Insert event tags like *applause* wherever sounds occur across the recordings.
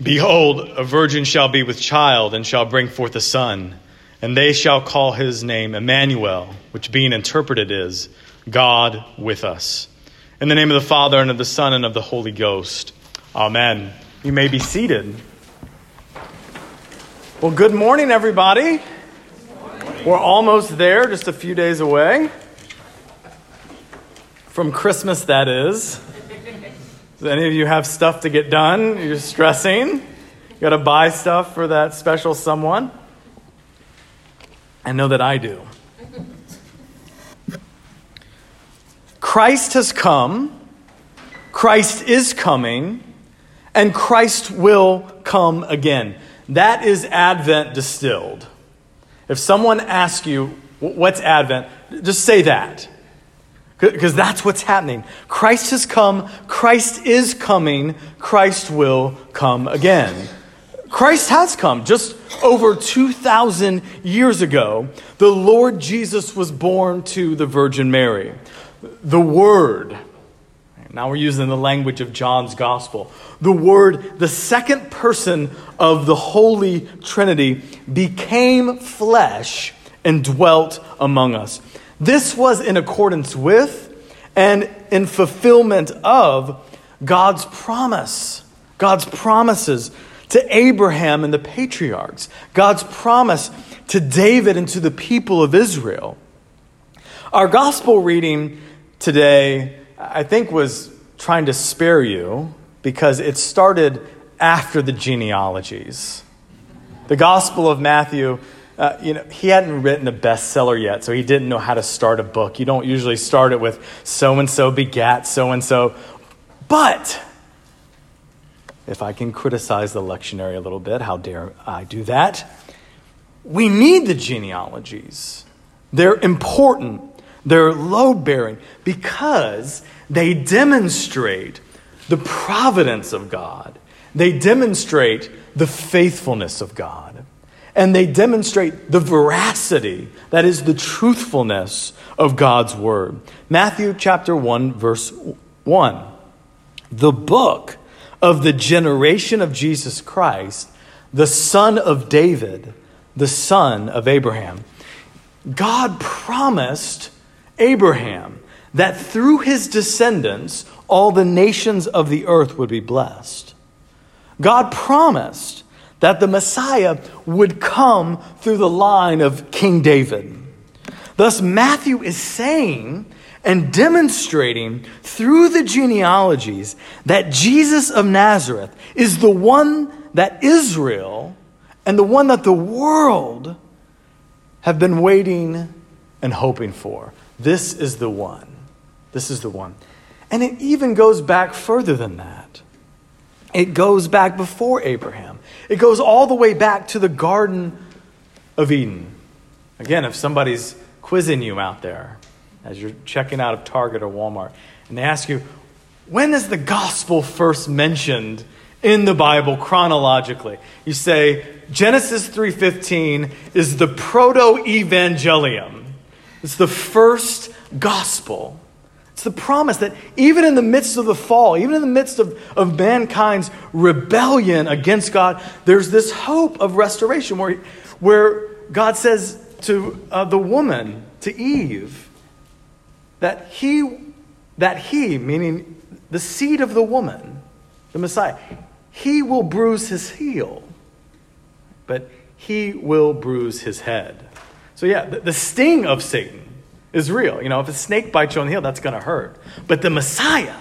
Behold, a virgin shall be with child and shall bring forth a son, and they shall call his name Emmanuel, which being interpreted is God with us. In the name of the Father, and of the Son, and of the Holy Ghost. Amen. You may be seated. Well, good morning, everybody. We're almost there, just a few days away. From Christmas, that is. Does any of you have stuff to get done? You're stressing? You got to buy stuff for that special someone? I know that I do. Christ has come, Christ is coming, and Christ will come again. That is Advent distilled. If someone asks you, What's Advent? just say that. Because that's what's happening. Christ has come, Christ is coming, Christ will come again. Christ has come. Just over 2,000 years ago, the Lord Jesus was born to the Virgin Mary. The Word, now we're using the language of John's Gospel, the Word, the second person of the Holy Trinity, became flesh and dwelt among us. This was in accordance with and in fulfillment of God's promise, God's promises to Abraham and the patriarchs, God's promise to David and to the people of Israel. Our gospel reading today, I think, was trying to spare you because it started after the genealogies. The Gospel of Matthew uh, you know, he hadn't written a bestseller yet, so he didn't know how to start a book. You don't usually start it with so and so begat so and so. But if I can criticize the lectionary a little bit, how dare I do that? We need the genealogies. They're important, they're load bearing because they demonstrate the providence of God, they demonstrate the faithfulness of God and they demonstrate the veracity, that is, the truthfulness of God's word. Matthew chapter 1, verse 1. The book of the generation of Jesus Christ, the son of David, the son of Abraham. God promised Abraham that through his descendants, all the nations of the earth would be blessed. God promised that the Messiah would come through the line of King David. Thus, Matthew is saying and demonstrating through the genealogies that Jesus of Nazareth is the one that Israel and the one that the world have been waiting and hoping for. This is the one. This is the one. And it even goes back further than that. It goes back before Abraham. It goes all the way back to the Garden of Eden. Again, if somebody's quizzing you out there as you're checking out of Target or Walmart, and they ask you, when is the gospel first mentioned in the Bible chronologically? You say Genesis 3:15 is the proto-evangelium. It's the first gospel. It's the promise that even in the midst of the fall, even in the midst of, of mankind's rebellion against God, there's this hope of restoration where, where God says to uh, the woman, to Eve, that he, that he, meaning the seed of the woman, the Messiah, he will bruise his heel, but he will bruise his head. So, yeah, the, the sting of Satan is real. You know, if a snake bites you on the heel, that's going to hurt. But the Messiah,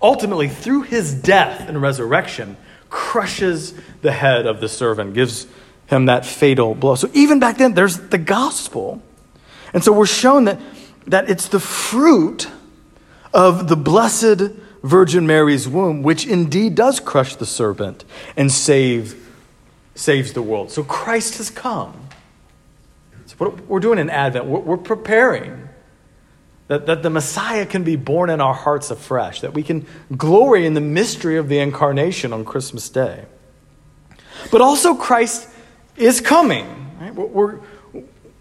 ultimately, through his death and resurrection, crushes the head of the servant, gives him that fatal blow. So even back then, there's the gospel. And so we're shown that, that it's the fruit of the blessed Virgin Mary's womb, which indeed does crush the serpent and save, saves the world. So Christ has come. What we're doing in Advent, we're, we're preparing that, that the Messiah can be born in our hearts afresh, that we can glory in the mystery of the incarnation on Christmas Day. But also, Christ is coming. Right? We're,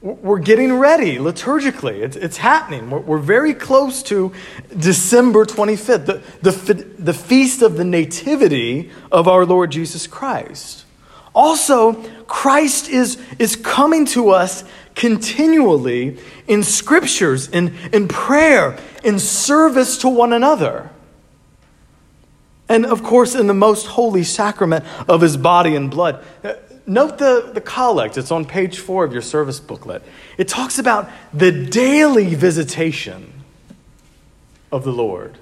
we're getting ready liturgically. It's, it's happening. We're, we're, very close to December 25th, the, the, the feast of the Nativity of our Lord Jesus Christ. Also, Christ is, is coming to us continually in scriptures, in, in prayer, in service to one another. And of course, in the most holy sacrament of his body and blood. Uh, note the, the collect, it's on page four of your service booklet. It talks about the daily visitation of the Lord.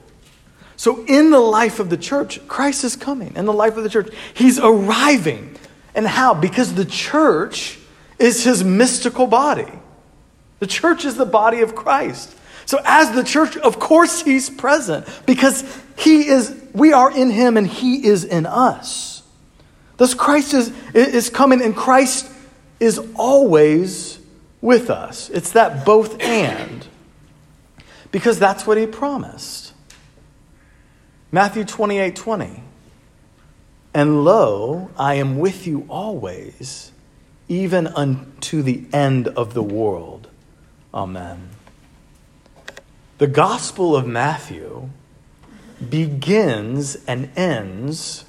So, in the life of the church, Christ is coming. In the life of the church, he's arriving. And how? Because the church is his mystical body. The church is the body of Christ. So, as the church, of course, he's present because he is, we are in him and he is in us. Thus, Christ is, is coming, and Christ is always with us. It's that both and. Because that's what he promised. Matthew 28 20. And lo, I am with you always, even unto the end of the world. Amen. The Gospel of Matthew begins and ends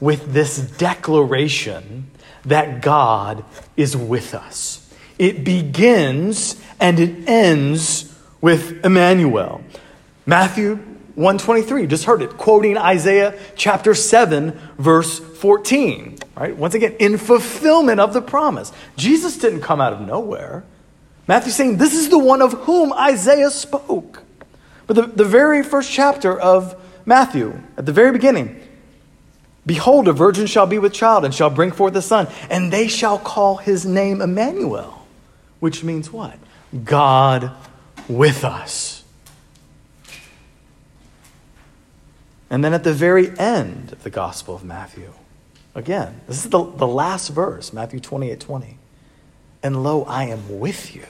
with this declaration that God is with us. It begins and it ends with Emmanuel. Matthew 123, just heard it, quoting Isaiah chapter 7, verse 14. Right? Once again, in fulfillment of the promise. Jesus didn't come out of nowhere. Matthew's saying, This is the one of whom Isaiah spoke. But the, the very first chapter of Matthew, at the very beginning, Behold, a virgin shall be with child and shall bring forth a son, and they shall call his name Emmanuel, which means what? God with us. And then at the very end of the Gospel of Matthew, again, this is the, the last verse, Matthew 28 20. And lo, I am with you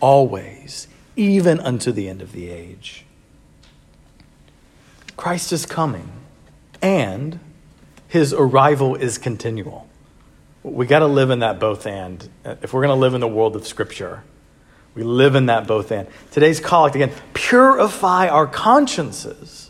always, even unto the end of the age. Christ is coming, and his arrival is continual. We got to live in that both and. If we're going to live in the world of Scripture, we live in that both and. Today's collect again purify our consciences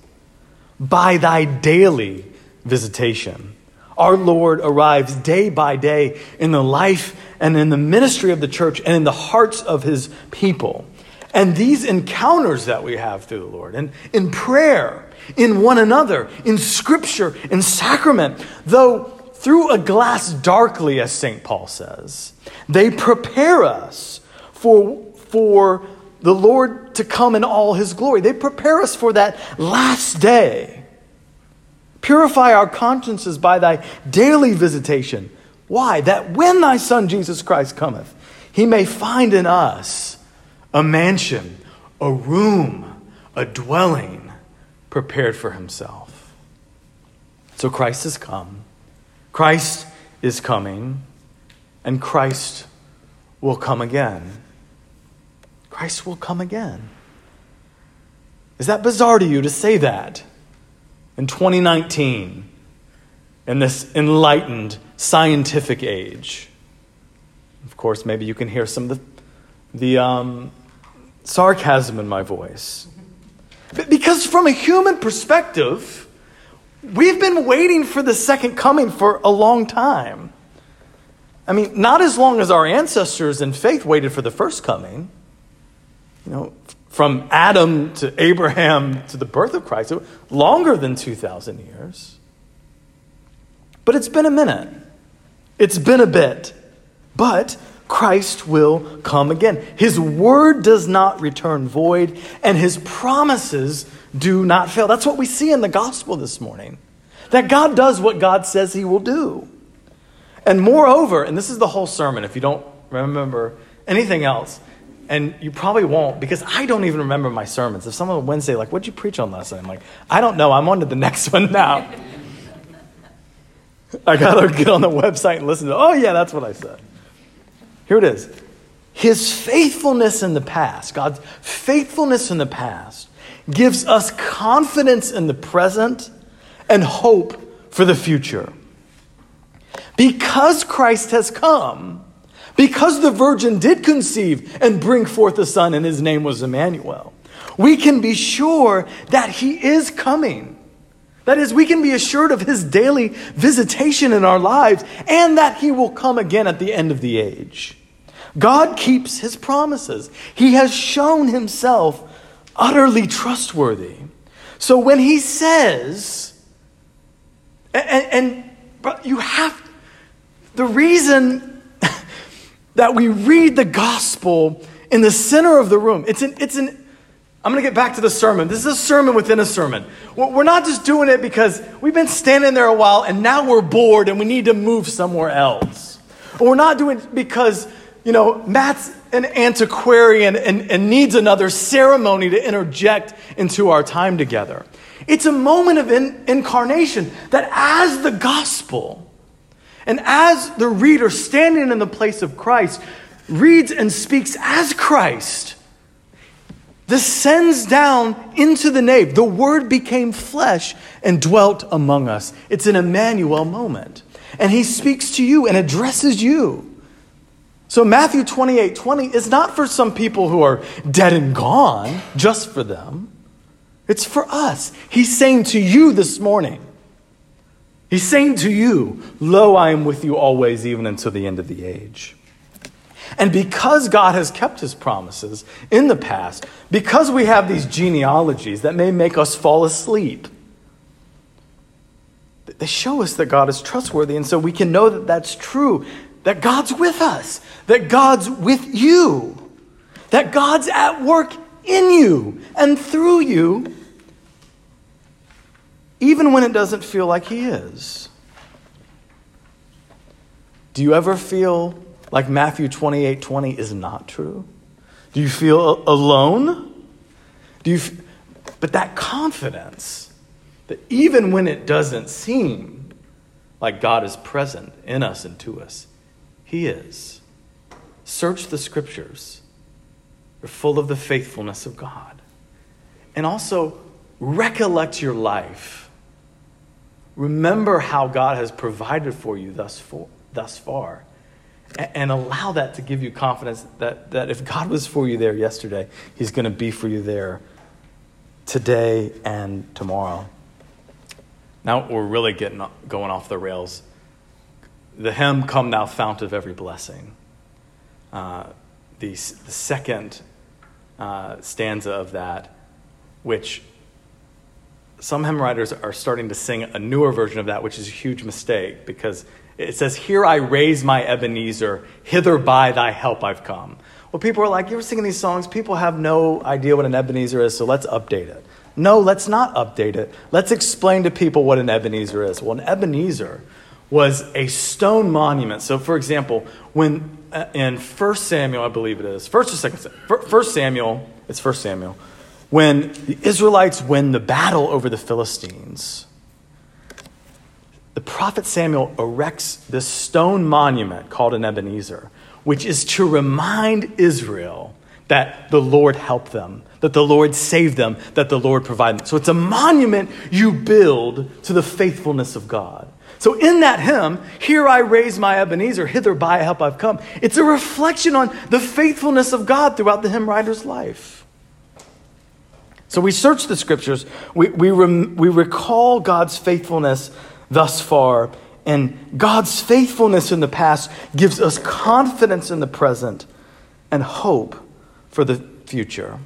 by thy daily visitation. Our Lord arrives day by day in the life and in the ministry of the church and in the hearts of his people. And these encounters that we have through the Lord, and in prayer, in one another, in scripture, in sacrament, though through a glass darkly, as St. Paul says, they prepare us for, for the Lord to come in all his glory. They prepare us for that last day. Purify our consciences by thy daily visitation. Why? That when thy Son Jesus Christ cometh, he may find in us a mansion, a room, a dwelling prepared for himself. So Christ has come. Christ is coming, and Christ will come again. Christ will come again. Is that bizarre to you to say that in 2019, in this enlightened scientific age? Of course, maybe you can hear some of the, the um, sarcasm in my voice. Because from a human perspective, we've been waiting for the second coming for a long time. I mean, not as long as our ancestors in faith waited for the first coming. You know, from Adam to Abraham to the birth of Christ, longer than 2,000 years. But it's been a minute. It's been a bit. But Christ will come again. His word does not return void, and his promises do not fail. That's what we see in the gospel this morning. That God does what God says he will do. And moreover, and this is the whole sermon, if you don't remember anything else, and you probably won't because I don't even remember my sermons. If someone on Wednesday, like, what'd you preach on last night? I'm like, I don't know. I'm on to the next one now. *laughs* I gotta get on the website and listen to, oh, yeah, that's what I said. Here it is His faithfulness in the past, God's faithfulness in the past, gives us confidence in the present and hope for the future. Because Christ has come, because the virgin did conceive and bring forth a son, and his name was Emmanuel, we can be sure that he is coming. That is, we can be assured of his daily visitation in our lives and that he will come again at the end of the age. God keeps his promises. He has shown himself utterly trustworthy. So when he says, and, and, but you have, the reason that we read the gospel in the center of the room, it's an, it's an, I'm going to get back to the sermon. This is a sermon within a sermon. We're not just doing it because we've been standing there a while and now we're bored and we need to move somewhere else. We're not doing it because you know, Matt's an antiquarian and, and needs another ceremony to interject into our time together. It's a moment of in, incarnation that as the gospel and as the reader standing in the place of Christ reads and speaks as Christ, descends down into the nave. The word became flesh and dwelt among us. It's an Emmanuel moment. And he speaks to you and addresses you. So Matthew 28 20 is not for some people who are dead and gone, just for them. It's for us. He's saying to you this morning, He's saying to you, Lo, I am with you always, even until the end of the age. And because God has kept his promises in the past, because we have these genealogies that may make us fall asleep, they show us that God is trustworthy. And so we can know that that's true that God's with us, that God's with you, that God's at work in you and through you, even when it doesn't feel like He is. Do you ever feel like Matthew 28 20 is not true? Do you feel alone? Do you, f- but that confidence that even when it doesn't seem like God is present in us and to us, he is. Search the scriptures, they're full of the faithfulness of God. And also, recollect your life. Remember how God has provided for you thus, for, thus far. And, and allow that to give you confidence that, that if God was for you there yesterday, He's going to be for you there today and tomorrow. Now we're really getting going off the rails the hymn, Come Thou Fount of Every Blessing. Uh, the, the second uh, stanza of that, which some hymn writers are starting to sing a newer version of that, which is a huge mistake because it says, Here I raise my Ebenezer, hither by thy help I've come. Well, people are like, You're singing these songs? People have no idea what an Ebenezer is, so let's update it. No, let's not update it. Let's explain to people what an Ebenezer is. Well, an Ebenezer was a stone monument. So, for example, when uh, in 1 Samuel, I believe it is, 1st or 2nd, 1 Samuel, it's 1 Samuel, when the Israelites win the battle over the Philistines, the prophet Samuel erects this stone monument called an Ebenezer, which is to remind Israel that the Lord helped them, that the Lord saved them, that the Lord provided them. So it's a monument you build to the faithfulness of God. So, in that hymn, Here I raise my Ebenezer, hither by help I've come, it's a reflection on the faithfulness of God throughout the hymn writer's life. So, we search the scriptures, we, we, rem, we recall God's faithfulness thus far, and God's faithfulness in the past gives us confidence in the present and hope for the future.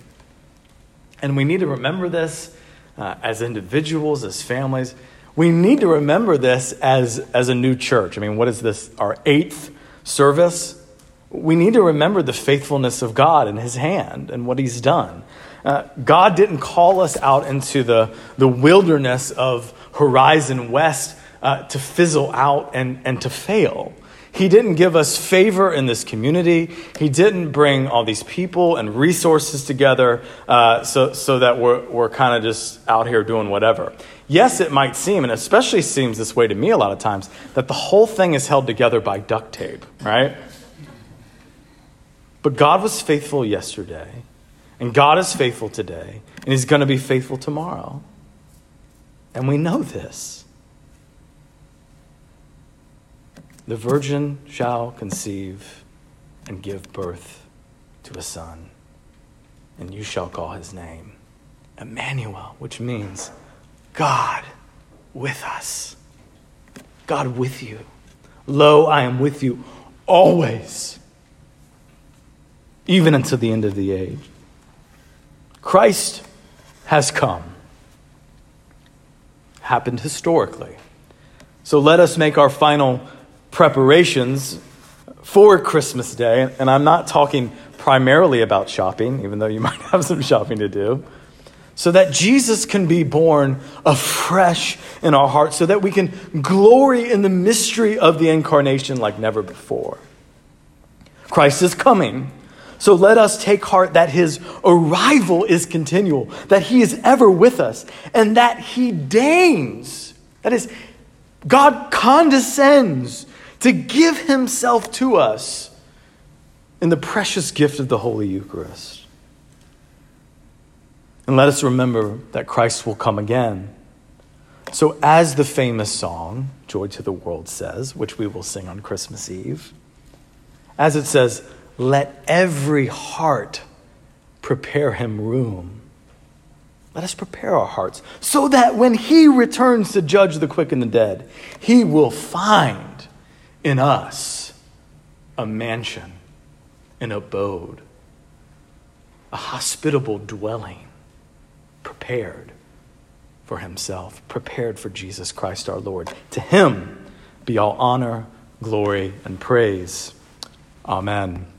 And we need to remember this uh, as individuals, as families we need to remember this as, as a new church. I mean, what is this? Our eighth service? We need to remember the faithfulness of God and His hand and what He's done. Uh, God didn't call us out into the, the wilderness of Horizon West uh, to fizzle out and, and to fail. He didn't give us favor in this community. He didn't bring all these people and resources together uh, so, so that we're, we're kind of just out here doing whatever. Yes, it might seem, and especially seems this way to me a lot of times, that the whole thing is held together by duct tape, right? But God was faithful yesterday, and God is faithful today, and He's going to be faithful tomorrow. And we know this. The virgin shall conceive and give birth to a son. And you shall call his name Emmanuel, which means God with us. God with you. Lo, I am with you always, even until the end of the age. Christ has come. Happened historically. So let us make our final preparations for Christmas Day. And I'm not talking primarily about shopping, even though you *laughs* might have some shopping to do. So that Jesus can be born afresh in our hearts, so that we can glory in the mystery of the incarnation like never before. Christ is coming. So let us take heart that his arrival is continual, that he is ever with us, and that he deigns, that is, God condescends to give himself to us in the precious gift of the Holy Eucharist. And let us remember that Christ will come again. So, as the famous song, Joy to the World, says, which we will sing on Christmas Eve, as it says, let every heart prepare him room. Let us prepare our hearts so that when he returns to judge the quick and the dead, he will find in us a mansion, an abode, a hospitable dwelling, prepared for himself, prepared for Jesus Christ our Lord. To him be all honor, glory, and praise. Amen.